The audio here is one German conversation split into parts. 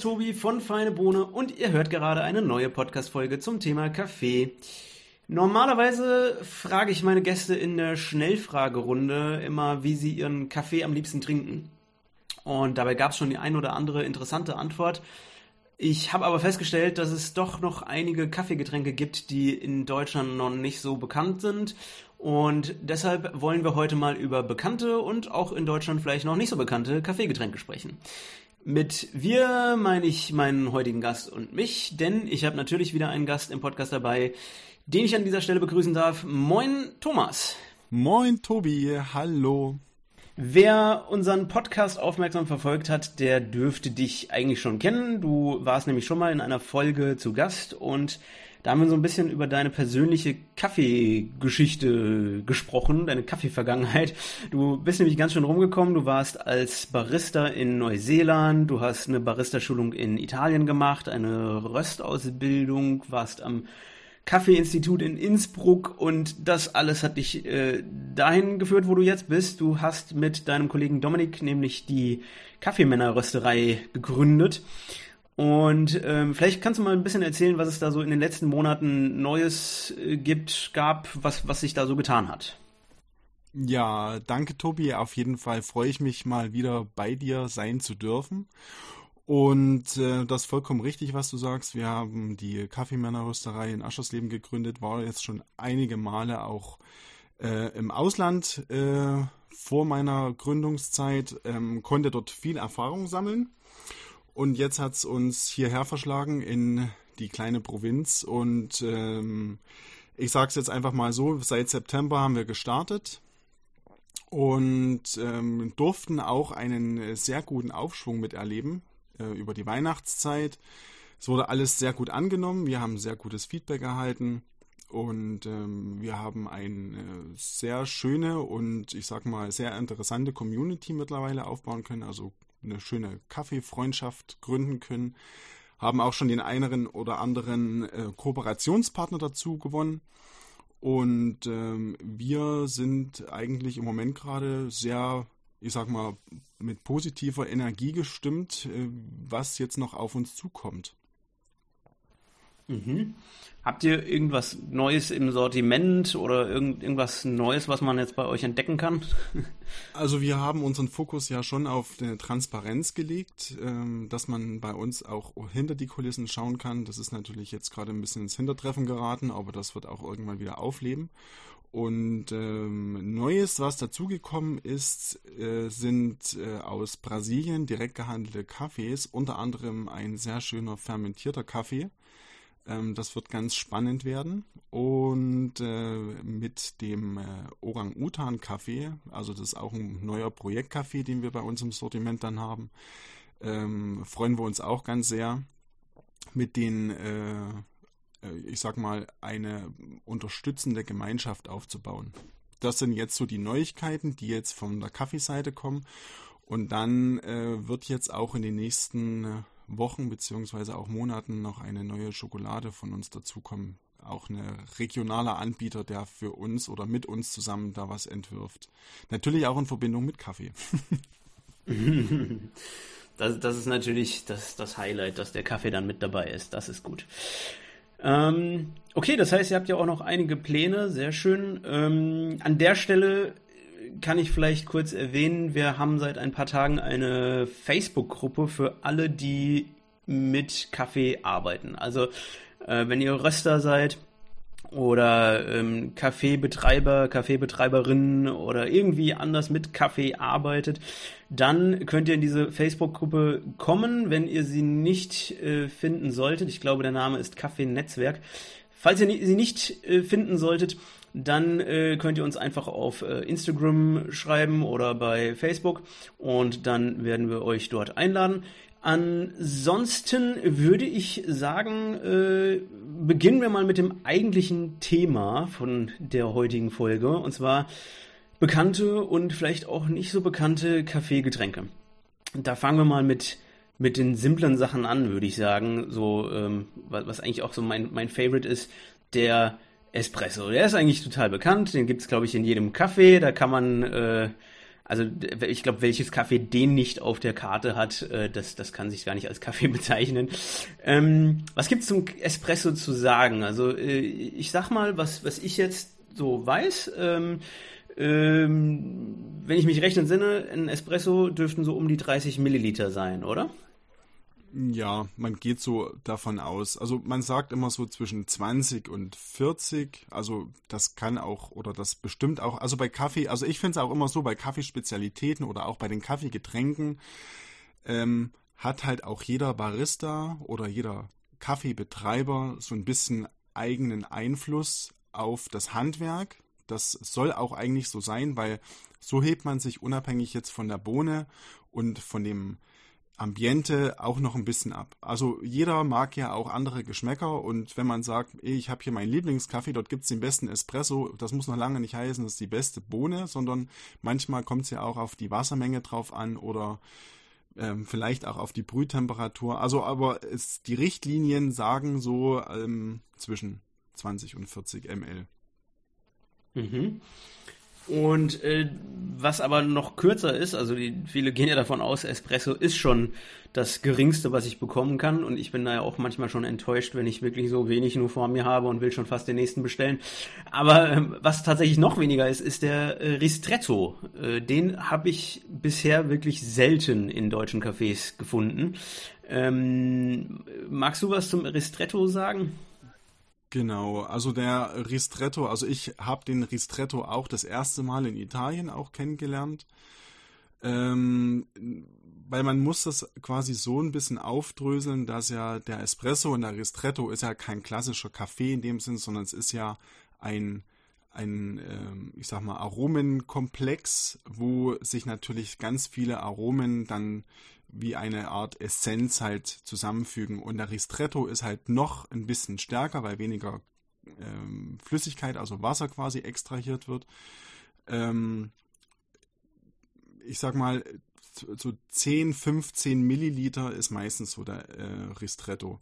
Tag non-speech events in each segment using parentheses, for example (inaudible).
ist Tobi von Feine Bohne und ihr hört gerade eine neue Podcast-Folge zum Thema Kaffee. Normalerweise frage ich meine Gäste in der Schnellfragerunde immer, wie sie ihren Kaffee am liebsten trinken. Und dabei gab es schon die ein oder andere interessante Antwort. Ich habe aber festgestellt, dass es doch noch einige Kaffeegetränke gibt, die in Deutschland noch nicht so bekannt sind. Und deshalb wollen wir heute mal über bekannte und auch in Deutschland vielleicht noch nicht so bekannte Kaffeegetränke sprechen. Mit wir meine ich meinen heutigen Gast und mich, denn ich habe natürlich wieder einen Gast im Podcast dabei, den ich an dieser Stelle begrüßen darf. Moin, Thomas. Moin, Tobi. Hallo. Wer unseren Podcast aufmerksam verfolgt hat, der dürfte dich eigentlich schon kennen. Du warst nämlich schon mal in einer Folge zu Gast und da haben wir so ein bisschen über deine persönliche Kaffeegeschichte gesprochen, deine Kaffeevergangenheit. Du bist nämlich ganz schön rumgekommen. Du warst als Barista in Neuseeland, du hast eine Barista-Schulung in Italien gemacht, eine Röstausbildung, warst am Kaffeeinstitut in Innsbruck und das alles hat dich äh, dahin geführt, wo du jetzt bist. Du hast mit deinem Kollegen Dominik nämlich die Kaffeemännerrösterei gegründet. Und ähm, vielleicht kannst du mal ein bisschen erzählen, was es da so in den letzten Monaten Neues äh, gibt, gab, was, was sich da so getan hat. Ja, danke Tobi. Auf jeden Fall freue ich mich mal wieder bei dir sein zu dürfen. Und äh, das ist vollkommen richtig, was du sagst. Wir haben die Kaffeemännerrösterei in Aschersleben gegründet, war jetzt schon einige Male auch äh, im Ausland äh, vor meiner Gründungszeit, ähm, konnte dort viel Erfahrung sammeln. Und jetzt hat es uns hierher verschlagen in die kleine Provinz. Und ähm, ich sage es jetzt einfach mal so, seit September haben wir gestartet und ähm, durften auch einen sehr guten Aufschwung miterleben äh, über die Weihnachtszeit. Es wurde alles sehr gut angenommen. Wir haben sehr gutes Feedback erhalten. Und ähm, wir haben eine sehr schöne und ich sag mal sehr interessante Community mittlerweile aufbauen können, also eine schöne Kaffeefreundschaft gründen können. Haben auch schon den einen oder anderen äh, Kooperationspartner dazu gewonnen. Und ähm, wir sind eigentlich im Moment gerade sehr ich sag mal, mit positiver Energie gestimmt, äh, was jetzt noch auf uns zukommt. Mhm. Habt ihr irgendwas Neues im Sortiment oder irgend, irgendwas Neues, was man jetzt bei euch entdecken kann? (laughs) Also wir haben unseren Fokus ja schon auf eine Transparenz gelegt, ähm, dass man bei uns auch hinter die Kulissen schauen kann. Das ist natürlich jetzt gerade ein bisschen ins Hintertreffen geraten, aber das wird auch irgendwann wieder aufleben. Und ähm, Neues, was dazugekommen ist, äh, sind äh, aus Brasilien direkt gehandelte Kaffees, unter anderem ein sehr schöner fermentierter Kaffee. Ähm, das wird ganz spannend werden. Und äh, mit dem äh, Orang-Utan-Kaffee, also das ist auch ein neuer Projektkaffee, den wir bei uns im Sortiment dann haben, ähm, freuen wir uns auch ganz sehr. Mit den äh, äh, ich sag mal, eine unterstützende Gemeinschaft aufzubauen. Das sind jetzt so die Neuigkeiten, die jetzt von der Kaffeeseite kommen. Und dann äh, wird jetzt auch in den nächsten äh, Wochen beziehungsweise auch Monaten noch eine neue Schokolade von uns dazukommen. Auch ein regionaler Anbieter, der für uns oder mit uns zusammen da was entwirft. Natürlich auch in Verbindung mit Kaffee. (laughs) das, das ist natürlich das, das Highlight, dass der Kaffee dann mit dabei ist. Das ist gut. Ähm, okay, das heißt, ihr habt ja auch noch einige Pläne, sehr schön. Ähm, an der Stelle kann ich vielleicht kurz erwähnen, wir haben seit ein paar Tagen eine Facebook-Gruppe für alle, die mit Kaffee arbeiten. Also äh, wenn ihr Röster seid oder ähm, Kaffeebetreiber, Kaffeebetreiberinnen oder irgendwie anders mit Kaffee arbeitet, dann könnt ihr in diese Facebook-Gruppe kommen, wenn ihr sie nicht äh, finden solltet. Ich glaube, der Name ist Kaffee-Netzwerk. Falls ihr sie nicht äh, finden solltet, dann äh, könnt ihr uns einfach auf äh, Instagram schreiben oder bei Facebook und dann werden wir euch dort einladen. Ansonsten würde ich sagen, äh, beginnen wir mal mit dem eigentlichen Thema von der heutigen Folge, und zwar bekannte und vielleicht auch nicht so bekannte Kaffeegetränke. Da fangen wir mal mit mit den simplen Sachen an, würde ich sagen. So, ähm, was eigentlich auch so mein, mein Favorite ist, der Espresso. Der ist eigentlich total bekannt. Den gibt's glaube ich, in jedem Kaffee. Da kann man äh, also ich glaube, welches Kaffee den nicht auf der Karte hat, äh, das, das kann sich gar nicht als Kaffee (laughs) bezeichnen. Ähm, was gibt's zum Espresso zu sagen? Also äh, ich sag mal, was, was ich jetzt so weiß, ähm, ähm, wenn ich mich recht entsinne, ein Espresso dürften so um die 30 Milliliter sein, oder? Ja, man geht so davon aus. Also man sagt immer so zwischen 20 und 40. Also das kann auch oder das bestimmt auch. Also bei Kaffee, also ich finde es auch immer so, bei Kaffeespezialitäten oder auch bei den Kaffeegetränken ähm, hat halt auch jeder Barista oder jeder Kaffeebetreiber so ein bisschen eigenen Einfluss auf das Handwerk. Das soll auch eigentlich so sein, weil so hebt man sich unabhängig jetzt von der Bohne und von dem Ambiente auch noch ein bisschen ab. Also jeder mag ja auch andere Geschmäcker und wenn man sagt, ich habe hier meinen Lieblingskaffee, dort gibt es den besten Espresso, das muss noch lange nicht heißen, das ist die beste Bohne, sondern manchmal kommt es ja auch auf die Wassermenge drauf an oder ähm, vielleicht auch auf die Brühtemperatur. Also aber es, die Richtlinien sagen so ähm, zwischen 20 und 40 ml. Mhm. Und äh, was aber noch kürzer ist, also die, viele gehen ja davon aus, Espresso ist schon das geringste, was ich bekommen kann. Und ich bin da ja auch manchmal schon enttäuscht, wenn ich wirklich so wenig nur vor mir habe und will schon fast den nächsten bestellen. Aber äh, was tatsächlich noch weniger ist, ist der äh, Ristretto. Äh, den habe ich bisher wirklich selten in deutschen Cafés gefunden. Ähm, magst du was zum Ristretto sagen? Genau, also der Ristretto, also ich habe den Ristretto auch das erste Mal in Italien auch kennengelernt. Ähm, weil man muss das quasi so ein bisschen aufdröseln, dass ja der Espresso und der Ristretto ist ja kein klassischer Kaffee in dem Sinn, sondern es ist ja ein, ein ähm, ich sag mal, Aromenkomplex, wo sich natürlich ganz viele Aromen dann wie eine Art Essenz halt zusammenfügen. Und der Ristretto ist halt noch ein bisschen stärker, weil weniger ähm, Flüssigkeit, also Wasser quasi extrahiert wird. Ähm, ich sag mal, so 10, 15 Milliliter ist meistens so der äh, Ristretto.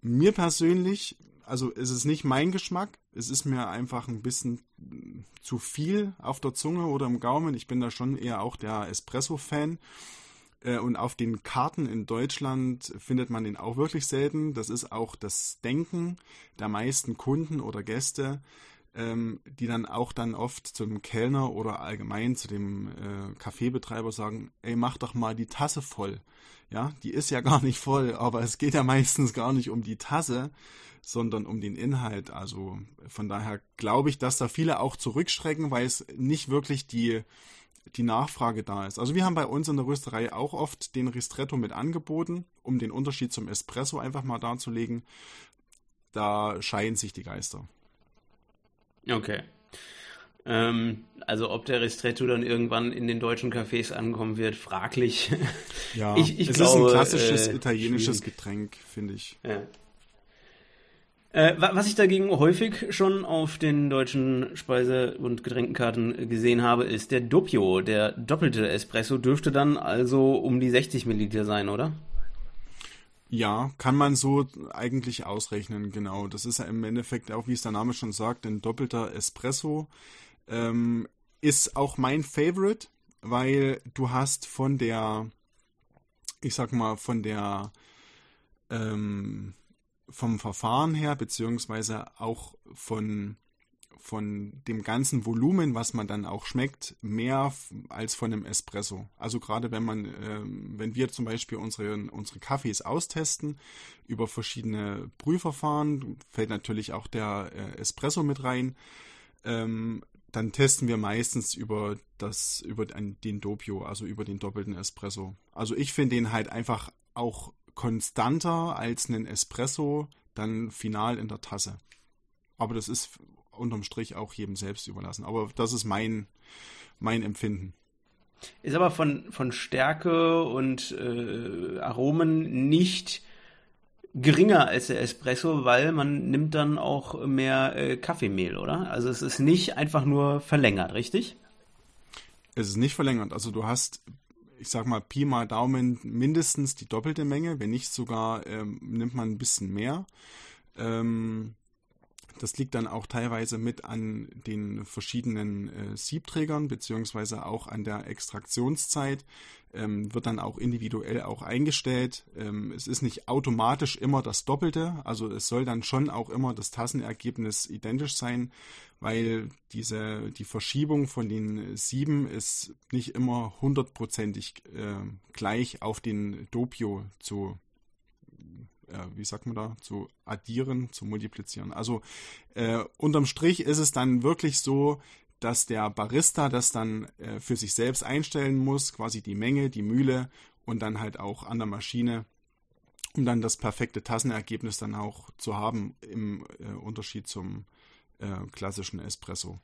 Mir persönlich, also ist es nicht mein Geschmack, es ist mir einfach ein bisschen zu viel auf der Zunge oder im Gaumen. Ich bin da schon eher auch der Espresso-Fan. Äh, und auf den Karten in Deutschland findet man den auch wirklich selten. Das ist auch das Denken der meisten Kunden oder Gäste, ähm, die dann auch dann oft zum Kellner oder allgemein zu dem äh, Kaffeebetreiber sagen, ey, mach doch mal die Tasse voll. Ja, die ist ja (laughs) gar nicht voll, aber es geht ja meistens gar nicht um die Tasse, sondern um den Inhalt. Also von daher glaube ich, dass da viele auch zurückschrecken, weil es nicht wirklich die die Nachfrage da ist. Also wir haben bei uns in der Rösterei auch oft den Ristretto mit angeboten, um den Unterschied zum Espresso einfach mal darzulegen. Da scheiden sich die Geister. Okay. Ähm, also ob der Ristretto dann irgendwann in den deutschen Cafés ankommen wird, fraglich. Ja, (laughs) ich, ich es glaube, ist ein klassisches äh, italienisches schwierig. Getränk, finde ich. Ja. Äh, was ich dagegen häufig schon auf den deutschen Speise- und Getränkenkarten gesehen habe, ist der Doppio. Der doppelte Espresso dürfte dann also um die 60 Milliliter sein, oder? Ja, kann man so eigentlich ausrechnen, genau. Das ist ja im Endeffekt auch, wie es der Name schon sagt, ein doppelter Espresso. Ähm, ist auch mein Favorite, weil du hast von der, ich sag mal, von der, ähm, vom Verfahren her, beziehungsweise auch von, von dem ganzen Volumen, was man dann auch schmeckt, mehr als von einem Espresso. Also gerade wenn man, äh, wenn wir zum Beispiel unsere, unsere Kaffees austesten über verschiedene Brühverfahren, fällt natürlich auch der äh, Espresso mit rein. Ähm, dann testen wir meistens über das, über den Doppio, also über den doppelten Espresso. Also ich finde den halt einfach auch konstanter als einen Espresso dann final in der Tasse. Aber das ist unterm Strich auch jedem selbst überlassen. Aber das ist mein, mein Empfinden. Ist aber von, von Stärke und äh, Aromen nicht geringer als der Espresso, weil man nimmt dann auch mehr äh, Kaffeemehl, oder? Also es ist nicht einfach nur verlängert, richtig? Es ist nicht verlängert. Also du hast ich sag mal, Pi mal Daumen mindestens die doppelte Menge, wenn nicht sogar ähm, nimmt man ein bisschen mehr. Ähm, das liegt dann auch teilweise mit an den verschiedenen äh, Siebträgern beziehungsweise auch an der Extraktionszeit. Ähm, wird dann auch individuell auch eingestellt. Ähm, es ist nicht automatisch immer das Doppelte, also es soll dann schon auch immer das Tassenergebnis identisch sein, weil diese die Verschiebung von den sieben ist nicht immer hundertprozentig äh, gleich auf den Dopio zu äh, wie sagt man da, zu addieren, zu multiplizieren. Also äh, unterm Strich ist es dann wirklich so, dass der Barista das dann äh, für sich selbst einstellen muss, quasi die Menge, die Mühle und dann halt auch an der Maschine, um dann das perfekte Tassenergebnis dann auch zu haben im äh, Unterschied zum äh, klassischen Espresso.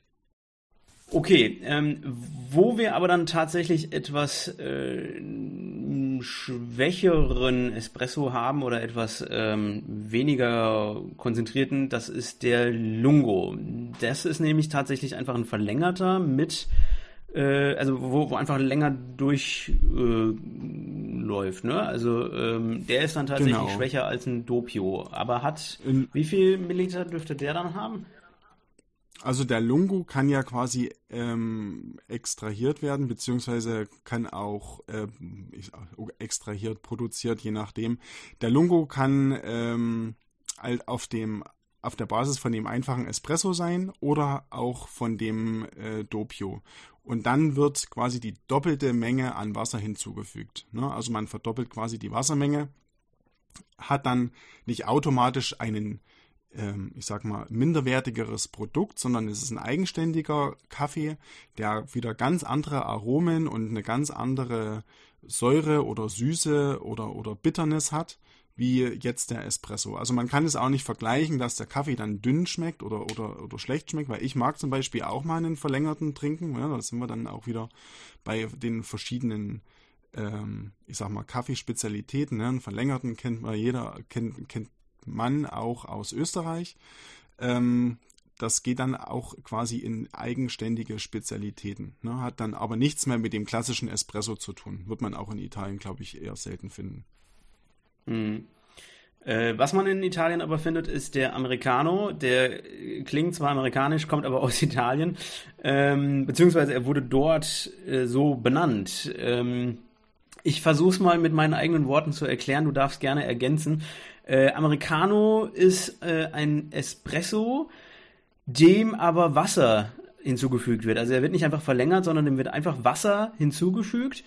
Okay, ähm, wo wir aber dann tatsächlich etwas äh, schwächeren Espresso haben oder etwas ähm, weniger konzentrierten, das ist der Lungo. Das ist nämlich tatsächlich einfach ein verlängerter mit äh, also wo, wo einfach länger durchläuft, äh, ne? Also ähm, der ist dann tatsächlich genau. schwächer als ein Doppio, aber hat In, wie viel Milliliter dürfte der dann haben? Also der Lungo kann ja quasi ähm, extrahiert werden, beziehungsweise kann auch äh, extrahiert, produziert, je nachdem. Der Lungo kann ähm, halt auf dem auf der Basis von dem einfachen Espresso sein oder auch von dem äh, Doppio. Und dann wird quasi die doppelte Menge an Wasser hinzugefügt. Ne? Also man verdoppelt quasi die Wassermenge, hat dann nicht automatisch einen ich sag mal, minderwertigeres Produkt, sondern es ist ein eigenständiger Kaffee, der wieder ganz andere Aromen und eine ganz andere Säure oder Süße oder, oder Bitternis hat, wie jetzt der Espresso. Also man kann es auch nicht vergleichen, dass der Kaffee dann dünn schmeckt oder, oder, oder schlecht schmeckt, weil ich mag zum Beispiel auch mal einen verlängerten trinken. Ja, da sind wir dann auch wieder bei den verschiedenen ähm, ich sag mal, Kaffeespezialitäten. Ne? Einen verlängerten kennt man jeder, kennt, kennt Mann auch aus Österreich. Ähm, das geht dann auch quasi in eigenständige Spezialitäten. Ne? Hat dann aber nichts mehr mit dem klassischen Espresso zu tun. Wird man auch in Italien, glaube ich, eher selten finden. Mhm. Äh, was man in Italien aber findet, ist der Americano. Der klingt zwar amerikanisch, kommt aber (laughs) aus Italien. Ähm, beziehungsweise er wurde dort äh, so benannt. Ähm, ich versuche es mal mit meinen eigenen Worten zu erklären. Du darfst gerne ergänzen. Äh, Americano ist äh, ein Espresso, dem aber Wasser hinzugefügt wird. Also er wird nicht einfach verlängert, sondern dem wird einfach Wasser hinzugefügt.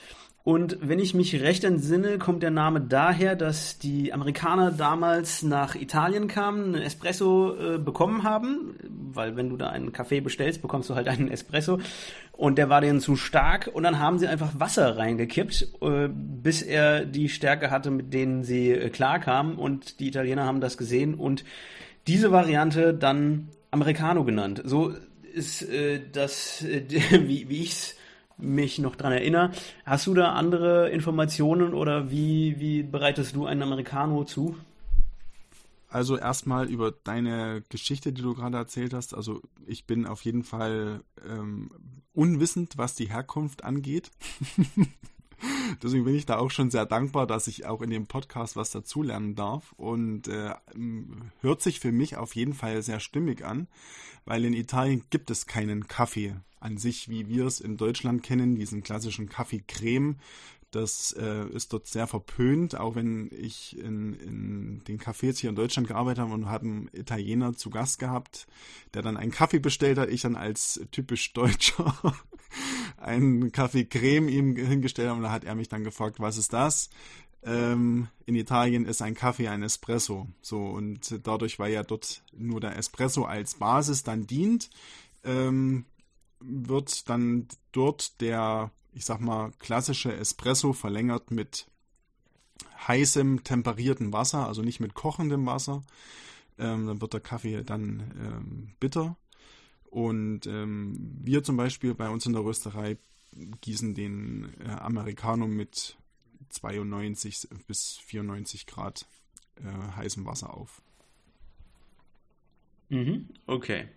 Und wenn ich mich recht entsinne, kommt der Name daher, dass die Amerikaner damals nach Italien kamen, einen Espresso äh, bekommen haben, weil wenn du da einen Kaffee bestellst, bekommst du halt einen Espresso. Und der war denen zu stark. Und dann haben sie einfach Wasser reingekippt, äh, bis er die Stärke hatte, mit denen sie äh, klarkamen. Und die Italiener haben das gesehen und diese Variante dann Americano genannt. So ist äh, das, äh, (laughs) wie, wie ich es mich noch dran erinnere. Hast du da andere Informationen oder wie, wie bereitest du einen Americano zu? Also erstmal über deine Geschichte, die du gerade erzählt hast. Also ich bin auf jeden Fall ähm, unwissend, was die Herkunft angeht. (laughs) (laughs) Deswegen bin ich da auch schon sehr dankbar, dass ich auch in dem Podcast was dazulernen darf. Und äh, hört sich für mich auf jeden Fall sehr stimmig an, weil in Italien gibt es keinen Kaffee an sich, wie wir es in Deutschland kennen, diesen klassischen Kaffee-Creme. Das äh, ist dort sehr verpönt, auch wenn ich in, in den Cafés hier in Deutschland gearbeitet habe und habe einen Italiener zu Gast gehabt, der dann einen Kaffee bestellt hat. Ich dann als typisch Deutscher (laughs) einen Kaffee Creme ihm hingestellt und da hat er mich dann gefragt, was ist das? Ähm, in Italien ist ein Kaffee ein Espresso. So, und dadurch, weil ja dort nur der Espresso als Basis dann dient, ähm, wird dann dort der, ich sag mal, klassische Espresso verlängert mit heißem, temperierten Wasser, also nicht mit kochendem Wasser. Ähm, dann wird der Kaffee dann ähm, bitter. Und ähm, wir zum Beispiel bei uns in der Rösterei gießen den äh, Americano mit 92 bis 94 Grad äh, heißem Wasser auf. Mhm, okay.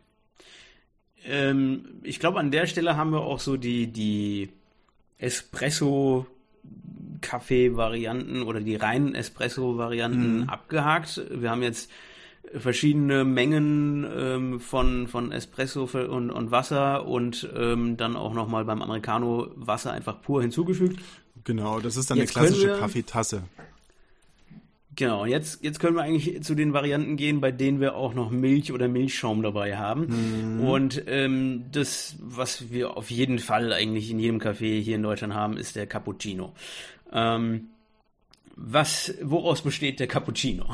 Ähm, ich glaube, an der Stelle haben wir auch so die, die Espresso Kaffee-Varianten oder die reinen Espresso-Varianten mhm. abgehakt. Wir haben jetzt verschiedene Mengen ähm, von, von Espresso und, und Wasser und ähm, dann auch nochmal beim Americano Wasser einfach pur hinzugefügt. Genau, das ist dann jetzt eine klassische wir, Kaffeetasse. Genau, jetzt, jetzt können wir eigentlich zu den Varianten gehen, bei denen wir auch noch Milch oder Milchschaum dabei haben. Mhm. Und ähm, das, was wir auf jeden Fall eigentlich in jedem Café hier in Deutschland haben, ist der Cappuccino. Ähm, was, woraus besteht der Cappuccino?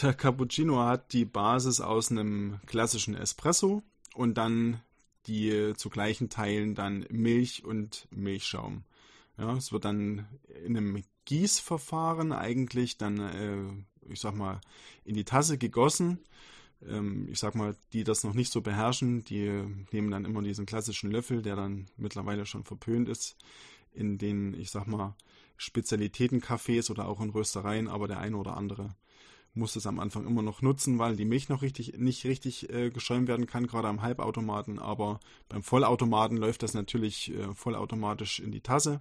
Der Cappuccino hat die Basis aus einem klassischen Espresso und dann die zu gleichen Teilen dann Milch und Milchschaum. Ja, es wird dann in einem Gießverfahren eigentlich dann, äh, ich sag mal, in die Tasse gegossen. Ähm, ich sag mal, die das noch nicht so beherrschen, die nehmen dann immer diesen klassischen Löffel, der dann mittlerweile schon verpönt ist, in den, ich sag mal, Spezialitätencafés oder auch in Röstereien, aber der eine oder andere muss es am Anfang immer noch nutzen, weil die Milch noch richtig nicht richtig äh, geschäumt werden kann, gerade am Halbautomaten. Aber beim Vollautomaten läuft das natürlich äh, vollautomatisch in die Tasse.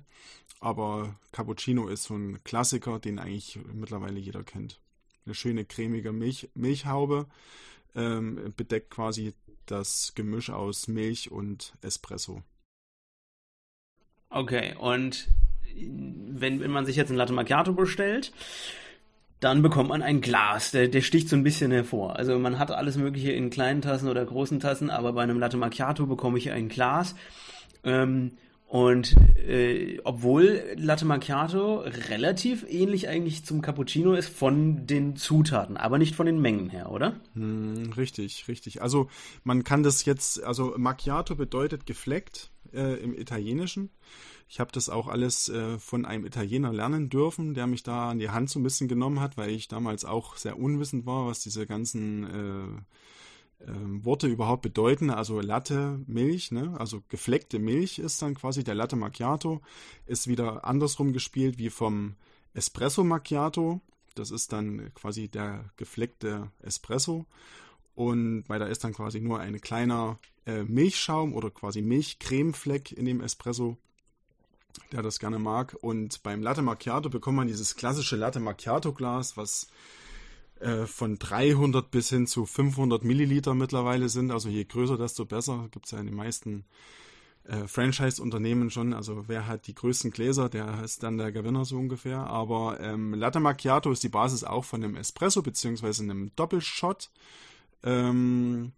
Aber Cappuccino ist so ein Klassiker, den eigentlich mittlerweile jeder kennt. Eine schöne cremige Milch, Milchhaube ähm, bedeckt quasi das Gemisch aus Milch und Espresso. Okay, und wenn, wenn man sich jetzt ein Latte Macchiato bestellt, dann bekommt man ein Glas. Der, der sticht so ein bisschen hervor. Also man hat alles Mögliche in kleinen Tassen oder großen Tassen, aber bei einem Latte Macchiato bekomme ich ein Glas. Ähm, und äh, obwohl Latte Macchiato relativ ähnlich eigentlich zum Cappuccino ist von den Zutaten, aber nicht von den Mengen her, oder? Hm, richtig, richtig. Also man kann das jetzt, also Macchiato bedeutet gefleckt äh, im Italienischen. Ich habe das auch alles äh, von einem Italiener lernen dürfen, der mich da an die Hand so ein bisschen genommen hat, weil ich damals auch sehr unwissend war, was diese ganzen äh, äh, Worte überhaupt bedeuten. Also Latte, Milch, ne? also gefleckte Milch ist dann quasi der Latte Macchiato, ist wieder andersrum gespielt wie vom Espresso Macchiato. Das ist dann quasi der gefleckte Espresso. Und weil da ist dann quasi nur ein kleiner äh, Milchschaum oder quasi Milchcremefleck in dem Espresso der das gerne mag. Und beim Latte Macchiato bekommt man dieses klassische Latte Macchiato Glas, was äh, von 300 bis hin zu 500 Milliliter mittlerweile sind. Also je größer, desto besser. Gibt es ja in den meisten äh, Franchise-Unternehmen schon. Also wer hat die größten Gläser, der ist dann der Gewinner so ungefähr. Aber ähm, Latte Macchiato ist die Basis auch von einem Espresso beziehungsweise einem Doppelshot. Ähm,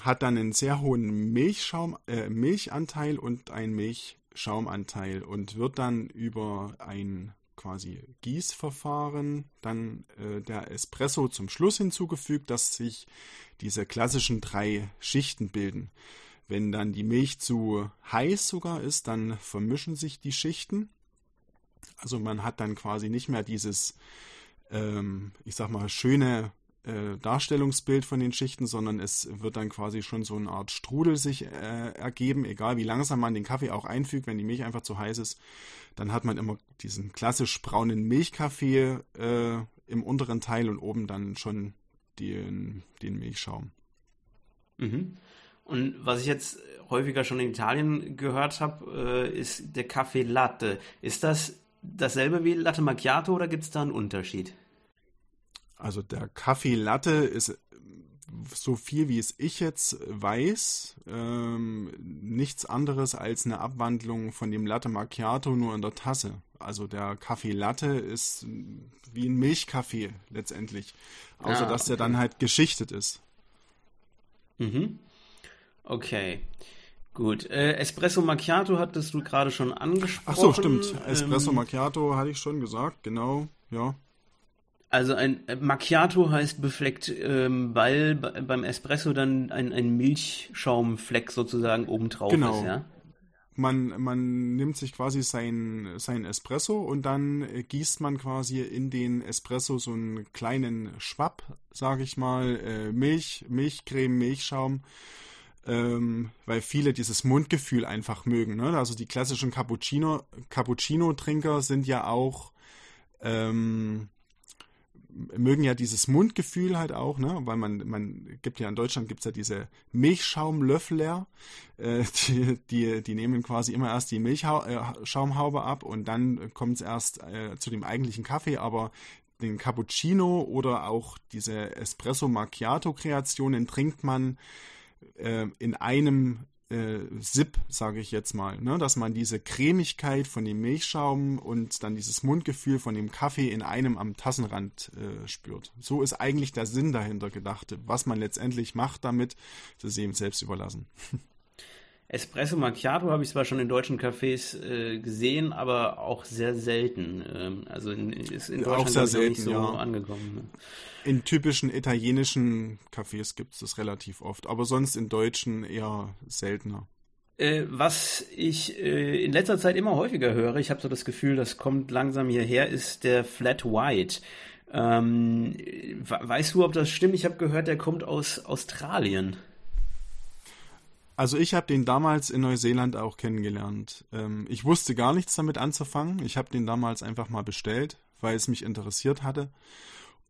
hat dann einen sehr hohen Milchschaum, äh, Milchanteil und ein Milch Schaumanteil und wird dann über ein quasi Gießverfahren dann äh, der Espresso zum Schluss hinzugefügt, dass sich diese klassischen drei Schichten bilden. Wenn dann die Milch zu heiß sogar ist, dann vermischen sich die Schichten. Also man hat dann quasi nicht mehr dieses, ähm, ich sag mal, schöne äh, Darstellungsbild von den Schichten, sondern es wird dann quasi schon so eine Art Strudel sich äh, ergeben, egal wie langsam man den Kaffee auch einfügt, wenn die Milch einfach zu heiß ist, dann hat man immer diesen klassisch braunen Milchkaffee äh, im unteren Teil und oben dann schon den, den Milchschaum. Mhm. Und was ich jetzt häufiger schon in Italien gehört habe, äh, ist der Kaffee Latte. Ist das dasselbe wie Latte Macchiato oder gibt es da einen Unterschied? Also der Kaffee Latte ist so viel wie es ich jetzt weiß, ähm, nichts anderes als eine Abwandlung von dem Latte Macchiato nur in der Tasse. Also der Kaffee Latte ist wie ein Milchkaffee letztendlich, außer ah, dass der dann halt geschichtet ist. Mhm. Okay. Gut. Äh, Espresso Macchiato hattest du gerade schon angesprochen. Ach so, stimmt. Espresso ähm, Macchiato hatte ich schon gesagt, genau, ja. Also ein äh, Macchiato heißt befleckt, ähm, weil beim Espresso dann ein, ein Milchschaumfleck sozusagen obendrauf genau. ist, ja? Man, man nimmt sich quasi sein, sein Espresso und dann äh, gießt man quasi in den Espresso so einen kleinen Schwapp, sage ich mal, äh, Milch, Milchcreme, Milchschaum, ähm, weil viele dieses Mundgefühl einfach mögen. Ne? Also die klassischen Cappuccino, Cappuccino-Trinker sind ja auch ähm, mögen ja dieses Mundgefühl halt auch, ne? Weil man, man gibt ja in Deutschland gibt's ja diese Milchschaumlöffler, äh, (laughs) die, die, die nehmen quasi immer erst die Milchschaumhaube ab und dann kommt es erst äh, zu dem eigentlichen Kaffee, aber den Cappuccino oder auch diese Espresso Macchiato Kreationen trinkt man äh, in einem äh, Sip, sage ich jetzt mal, ne? dass man diese Cremigkeit von dem Milchschaum und dann dieses Mundgefühl von dem Kaffee in einem am Tassenrand äh, spürt. So ist eigentlich der Sinn dahinter gedacht. Was man letztendlich macht damit, das ist eben selbst überlassen. (laughs) Espresso Macchiato habe ich zwar schon in deutschen Cafés äh, gesehen, aber auch sehr selten. Ähm, also in, ist in Deutschland auch sehr selten, nicht so ja. angekommen. Ne? In typischen italienischen Cafés gibt es das relativ oft, aber sonst in deutschen eher seltener. Äh, was ich äh, in letzter Zeit immer häufiger höre, ich habe so das Gefühl, das kommt langsam hierher, ist der Flat White. Ähm, weißt du, ob das stimmt? Ich habe gehört, der kommt aus Australien. Also ich habe den damals in Neuseeland auch kennengelernt. Ähm, ich wusste gar nichts damit anzufangen. Ich habe den damals einfach mal bestellt, weil es mich interessiert hatte.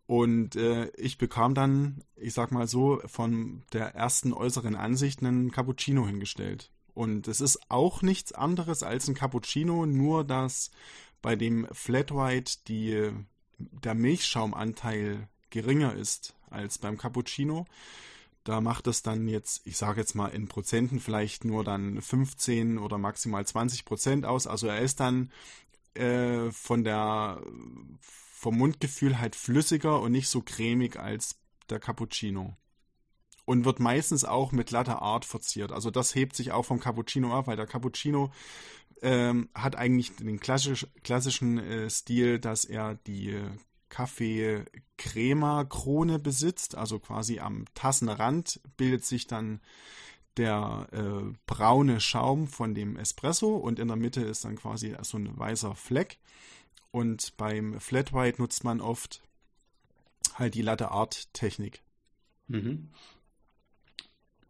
Und äh, ich bekam dann, ich sag mal so, von der ersten äußeren Ansicht einen Cappuccino hingestellt. Und es ist auch nichts anderes als ein Cappuccino, nur dass bei dem Flat White die, der Milchschaumanteil geringer ist als beim Cappuccino. Da macht es dann jetzt, ich sage jetzt mal in Prozenten vielleicht nur dann 15 oder maximal 20 Prozent aus. Also er ist dann äh, von der vom Mundgefühl halt flüssiger und nicht so cremig als der Cappuccino. Und wird meistens auch mit Latte Art verziert. Also das hebt sich auch vom Cappuccino ab, weil der Cappuccino ähm, hat eigentlich den klassisch, klassischen äh, Stil, dass er die Kaffee-Crema-Krone besitzt, also quasi am Tassenrand bildet sich dann der äh, braune Schaum von dem Espresso und in der Mitte ist dann quasi so ein weißer Fleck. Und beim Flat White nutzt man oft halt die Latte Art Technik. Mhm.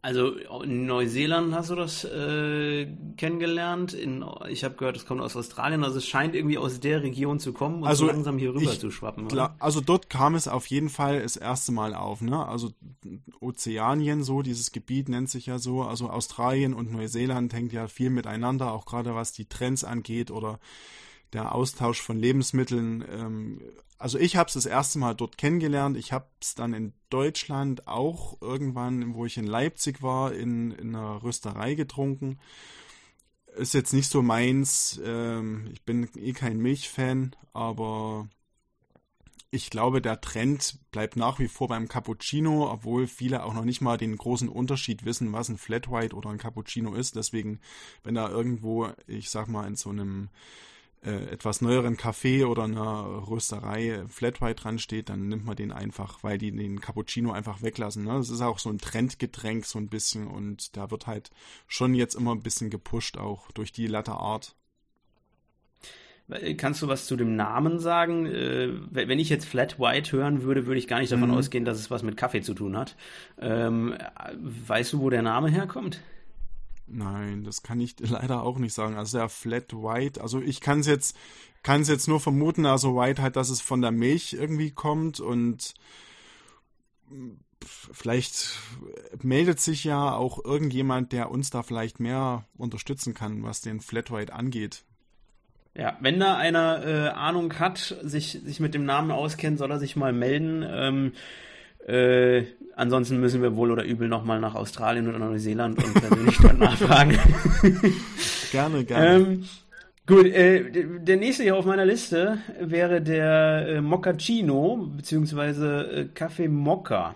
Also in Neuseeland hast du das äh, kennengelernt. In, ich habe gehört, es kommt aus Australien. Also es scheint irgendwie aus der Region zu kommen und also so langsam hier rüber ich, zu schwappen. Klar, also dort kam es auf jeden Fall das erste Mal auf. Ne? Also Ozeanien, so dieses Gebiet nennt sich ja so. Also Australien und Neuseeland hängt ja viel miteinander, auch gerade was die Trends angeht oder der Austausch von Lebensmitteln. Ähm, also ich habe es das erste Mal dort kennengelernt. Ich habe es dann in Deutschland auch irgendwann, wo ich in Leipzig war, in, in einer Rösterei getrunken. Ist jetzt nicht so meins. Ähm, ich bin eh kein Milchfan, aber ich glaube, der Trend bleibt nach wie vor beim Cappuccino, obwohl viele auch noch nicht mal den großen Unterschied wissen, was ein Flat White oder ein Cappuccino ist. Deswegen, wenn da irgendwo, ich sag mal, in so einem äh, etwas neueren Kaffee oder einer Rösterei Flat White dran steht, dann nimmt man den einfach, weil die den Cappuccino einfach weglassen. Ne? Das ist auch so ein Trendgetränk so ein bisschen und da wird halt schon jetzt immer ein bisschen gepusht auch durch die Latte Art. Kannst du was zu dem Namen sagen? Äh, wenn ich jetzt Flat White hören würde, würde ich gar nicht davon mhm. ausgehen, dass es was mit Kaffee zu tun hat. Ähm, weißt du, wo der Name herkommt? Nein, das kann ich (laughs) leider auch nicht sagen. Also der Flat White, also ich kann es jetzt, kann jetzt nur vermuten, also White halt, dass es von der Milch irgendwie kommt und vielleicht meldet sich ja auch irgendjemand, der uns da vielleicht mehr unterstützen kann, was den Flat White angeht. Ja, wenn da einer äh, Ahnung hat, sich, sich mit dem Namen auskennt, soll er sich mal melden. Ähm, äh, ansonsten müssen wir wohl oder übel nochmal nach Australien oder Neuseeland und persönlich dort nachfragen. (laughs) gerne, gerne. Ähm, gut, äh, der nächste hier auf meiner Liste wäre der äh, Moccacino, beziehungsweise äh, Kaffee Mokka.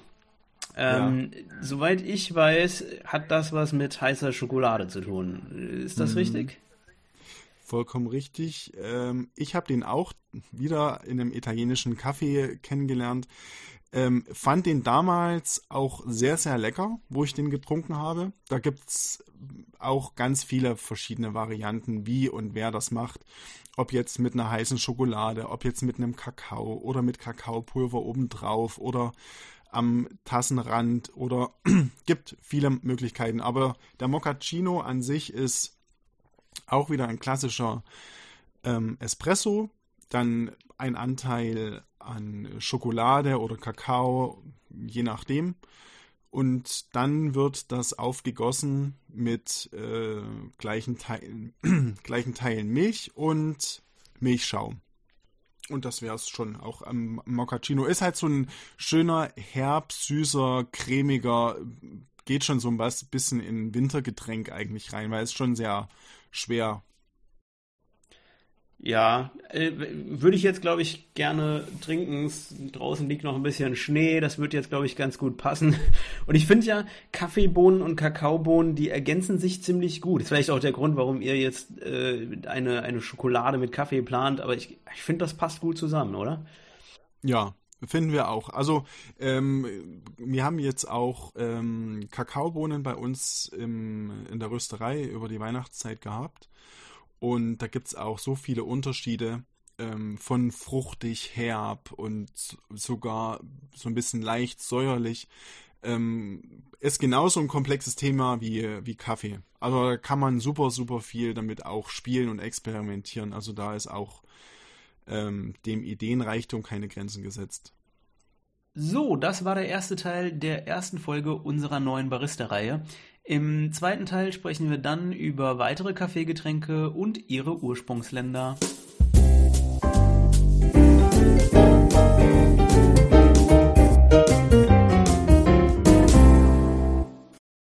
Ähm, ja. Soweit ich weiß, hat das was mit heißer Schokolade zu tun. Ist das mhm. richtig? Vollkommen richtig. Ähm, ich habe den auch wieder in einem italienischen Kaffee kennengelernt. Ähm, fand den damals auch sehr, sehr lecker, wo ich den getrunken habe. Da gibt's auch ganz viele verschiedene Varianten, wie und wer das macht. Ob jetzt mit einer heißen Schokolade, ob jetzt mit einem Kakao oder mit Kakaopulver obendrauf oder am Tassenrand oder (clears throat) gibt viele Möglichkeiten. Aber der Moccacino an sich ist auch wieder ein klassischer ähm, Espresso, dann ein Anteil an Schokolade oder Kakao, je nachdem. Und dann wird das aufgegossen mit äh, gleichen, Teilen, (clears throat) gleichen Teilen Milch und Milchschaum. Und das wäre es schon. Auch am Moccacino ist halt so ein schöner, herb, süßer, cremiger, geht schon so ein bisschen in Wintergetränk eigentlich rein, weil es schon sehr schwer ja, äh, würde ich jetzt, glaube ich, gerne trinken. Draußen liegt noch ein bisschen Schnee, das wird jetzt, glaube ich, ganz gut passen. (laughs) Und ich finde ja, Kaffeebohnen und Kakaobohnen, die ergänzen sich ziemlich gut. Ist vielleicht auch der Grund, warum ihr jetzt äh, eine, eine Schokolade mit Kaffee plant, aber ich, ich finde, das passt gut zusammen, oder? Ja, Finden wir auch. Also ähm, wir haben jetzt auch ähm, Kakaobohnen bei uns im, in der Rösterei über die Weihnachtszeit gehabt. Und da gibt es auch so viele Unterschiede ähm, von fruchtig, herb und sogar so ein bisschen leicht säuerlich. Ähm, ist genauso ein komplexes Thema wie, wie Kaffee. Also da kann man super, super viel damit auch spielen und experimentieren. Also da ist auch ähm, dem Ideenreichtum keine Grenzen gesetzt. So, das war der erste Teil der ersten Folge unserer neuen Barista-Reihe. Im zweiten Teil sprechen wir dann über weitere Kaffeegetränke und ihre Ursprungsländer. Musik